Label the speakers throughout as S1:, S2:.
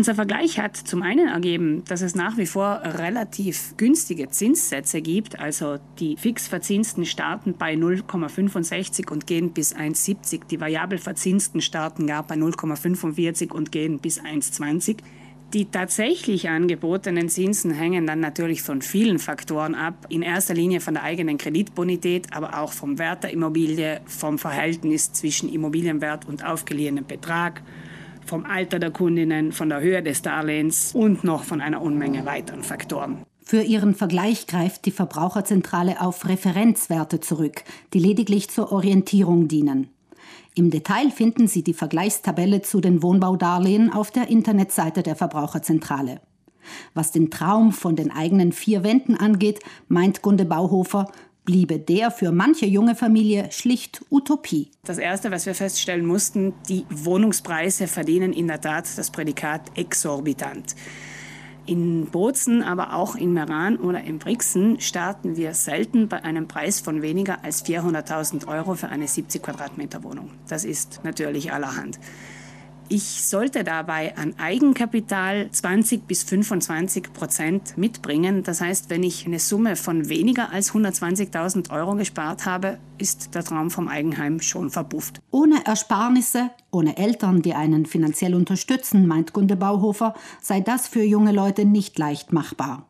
S1: Unser Vergleich hat zum einen ergeben, dass es nach wie vor relativ günstige Zinssätze gibt. Also die fix verzinsten starten bei 0,65 und gehen bis 1,70. Die variabel verzinsten starten gar bei 0,45 und gehen bis 1,20. Die tatsächlich angebotenen Zinsen hängen dann natürlich von vielen Faktoren ab. In erster Linie von der eigenen Kreditbonität, aber auch vom Wert der Immobilie, vom Verhältnis zwischen Immobilienwert und aufgeliehenem Betrag, vom Alter der Kundinnen, von der Höhe des Darlehens und noch von einer Unmenge weiteren Faktoren.
S2: Für ihren Vergleich greift die Verbraucherzentrale auf Referenzwerte zurück, die lediglich zur Orientierung dienen. Im Detail finden Sie die Vergleichstabelle zu den Wohnbaudarlehen auf der Internetseite der Verbraucherzentrale. Was den Traum von den eigenen vier Wänden angeht, meint Gunde Bauhofer, bliebe der für manche junge Familie schlicht Utopie.
S1: Das Erste, was wir feststellen mussten, die Wohnungspreise verdienen in der Tat das Prädikat exorbitant. In Bozen, aber auch in Meran oder in Brixen starten wir selten bei einem Preis von weniger als 400.000 Euro für eine 70 Quadratmeter Wohnung. Das ist natürlich allerhand. Ich sollte dabei an Eigenkapital 20 bis 25 Prozent mitbringen. Das heißt, wenn ich eine Summe von weniger als 120.000 Euro gespart habe, ist der Traum vom Eigenheim schon verpufft.
S2: Ohne Ersparnisse, ohne Eltern, die einen finanziell unterstützen, meint Gunde Bauhofer, sei das für junge Leute nicht leicht machbar.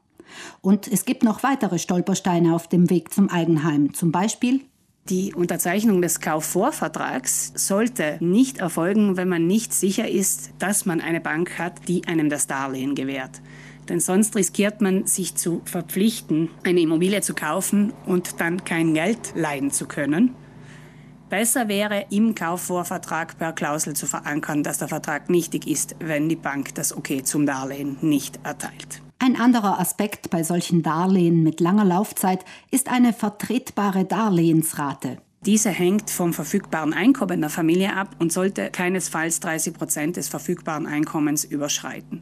S2: Und es gibt noch weitere Stolpersteine auf dem Weg zum Eigenheim, zum Beispiel
S1: die Unterzeichnung des Kaufvorvertrags sollte nicht erfolgen, wenn man nicht sicher ist, dass man eine Bank hat, die einem das Darlehen gewährt. Denn sonst riskiert man, sich zu verpflichten, eine Immobilie zu kaufen und dann kein Geld leihen zu können. Besser wäre, im Kaufvorvertrag per Klausel zu verankern, dass der Vertrag nichtig ist, wenn die Bank das Okay zum Darlehen nicht erteilt.
S2: Ein anderer Aspekt bei solchen Darlehen mit langer Laufzeit ist eine vertretbare Darlehensrate.
S1: Diese hängt vom verfügbaren Einkommen der Familie ab und sollte keinesfalls 30 Prozent des verfügbaren Einkommens überschreiten.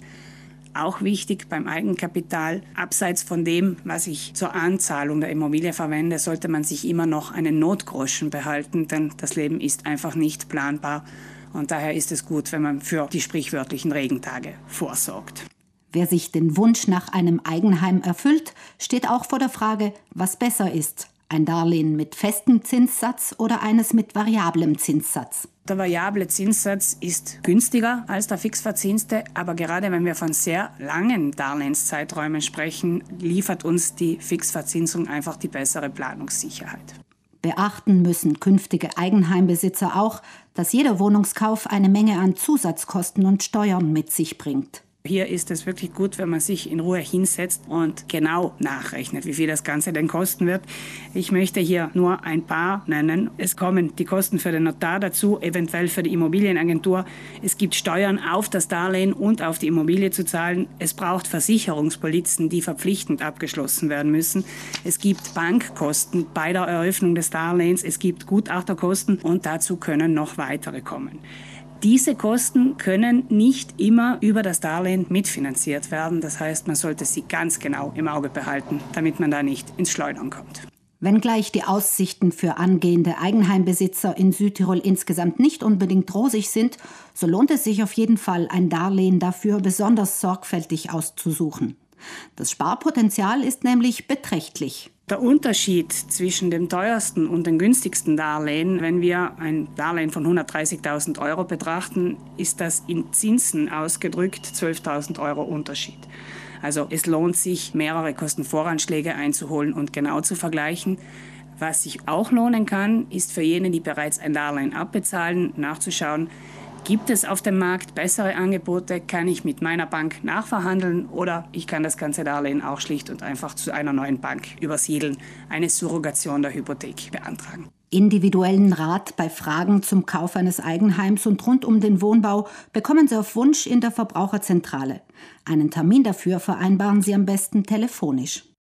S1: Auch wichtig beim Eigenkapital, abseits von dem, was ich zur Anzahlung der Immobilie verwende, sollte man sich immer noch einen Notgroschen behalten, denn das Leben ist einfach nicht planbar. Und daher ist es gut, wenn man für die sprichwörtlichen Regentage vorsorgt.
S2: Wer sich den Wunsch nach einem Eigenheim erfüllt, steht auch vor der Frage, was besser ist. Ein Darlehen mit festem Zinssatz oder eines mit variablem Zinssatz.
S1: Der variable Zinssatz ist günstiger als der fixverzinste, aber gerade wenn wir von sehr langen Darlehenszeiträumen sprechen, liefert uns die Fixverzinsung einfach die bessere Planungssicherheit.
S2: Beachten müssen künftige Eigenheimbesitzer auch, dass jeder Wohnungskauf eine Menge an Zusatzkosten und Steuern mit sich bringt.
S1: Hier ist es wirklich gut, wenn man sich in Ruhe hinsetzt und genau nachrechnet, wie viel das Ganze denn kosten wird. Ich möchte hier nur ein paar nennen. Es kommen die Kosten für den Notar dazu, eventuell für die Immobilienagentur. Es gibt Steuern auf das Darlehen und auf die Immobilie zu zahlen. Es braucht Versicherungspolizen, die verpflichtend abgeschlossen werden müssen. Es gibt Bankkosten bei der Eröffnung des Darlehens. Es gibt Gutachterkosten und dazu können noch weitere kommen. Diese Kosten können nicht immer über das Darlehen mitfinanziert werden. Das heißt, man sollte sie ganz genau im Auge behalten, damit man da nicht ins Schleudern kommt.
S2: Wenngleich die Aussichten für angehende Eigenheimbesitzer in Südtirol insgesamt nicht unbedingt rosig sind, so lohnt es sich auf jeden Fall, ein Darlehen dafür besonders sorgfältig auszusuchen. Das Sparpotenzial ist nämlich beträchtlich.
S1: Der Unterschied zwischen dem teuersten und dem günstigsten Darlehen, wenn wir ein Darlehen von 130.000 Euro betrachten, ist das in Zinsen ausgedrückt 12.000 Euro Unterschied. Also es lohnt sich, mehrere Kostenvoranschläge einzuholen und genau zu vergleichen. Was sich auch lohnen kann, ist für jene, die bereits ein Darlehen abbezahlen, nachzuschauen, Gibt es auf dem Markt bessere Angebote? Kann ich mit meiner Bank nachverhandeln oder ich kann das ganze Darlehen auch schlicht und einfach zu einer neuen Bank übersiedeln, eine Surrogation der Hypothek beantragen.
S2: Individuellen Rat bei Fragen zum Kauf eines Eigenheims und rund um den Wohnbau bekommen Sie auf Wunsch in der Verbraucherzentrale. Einen Termin dafür vereinbaren Sie am besten telefonisch.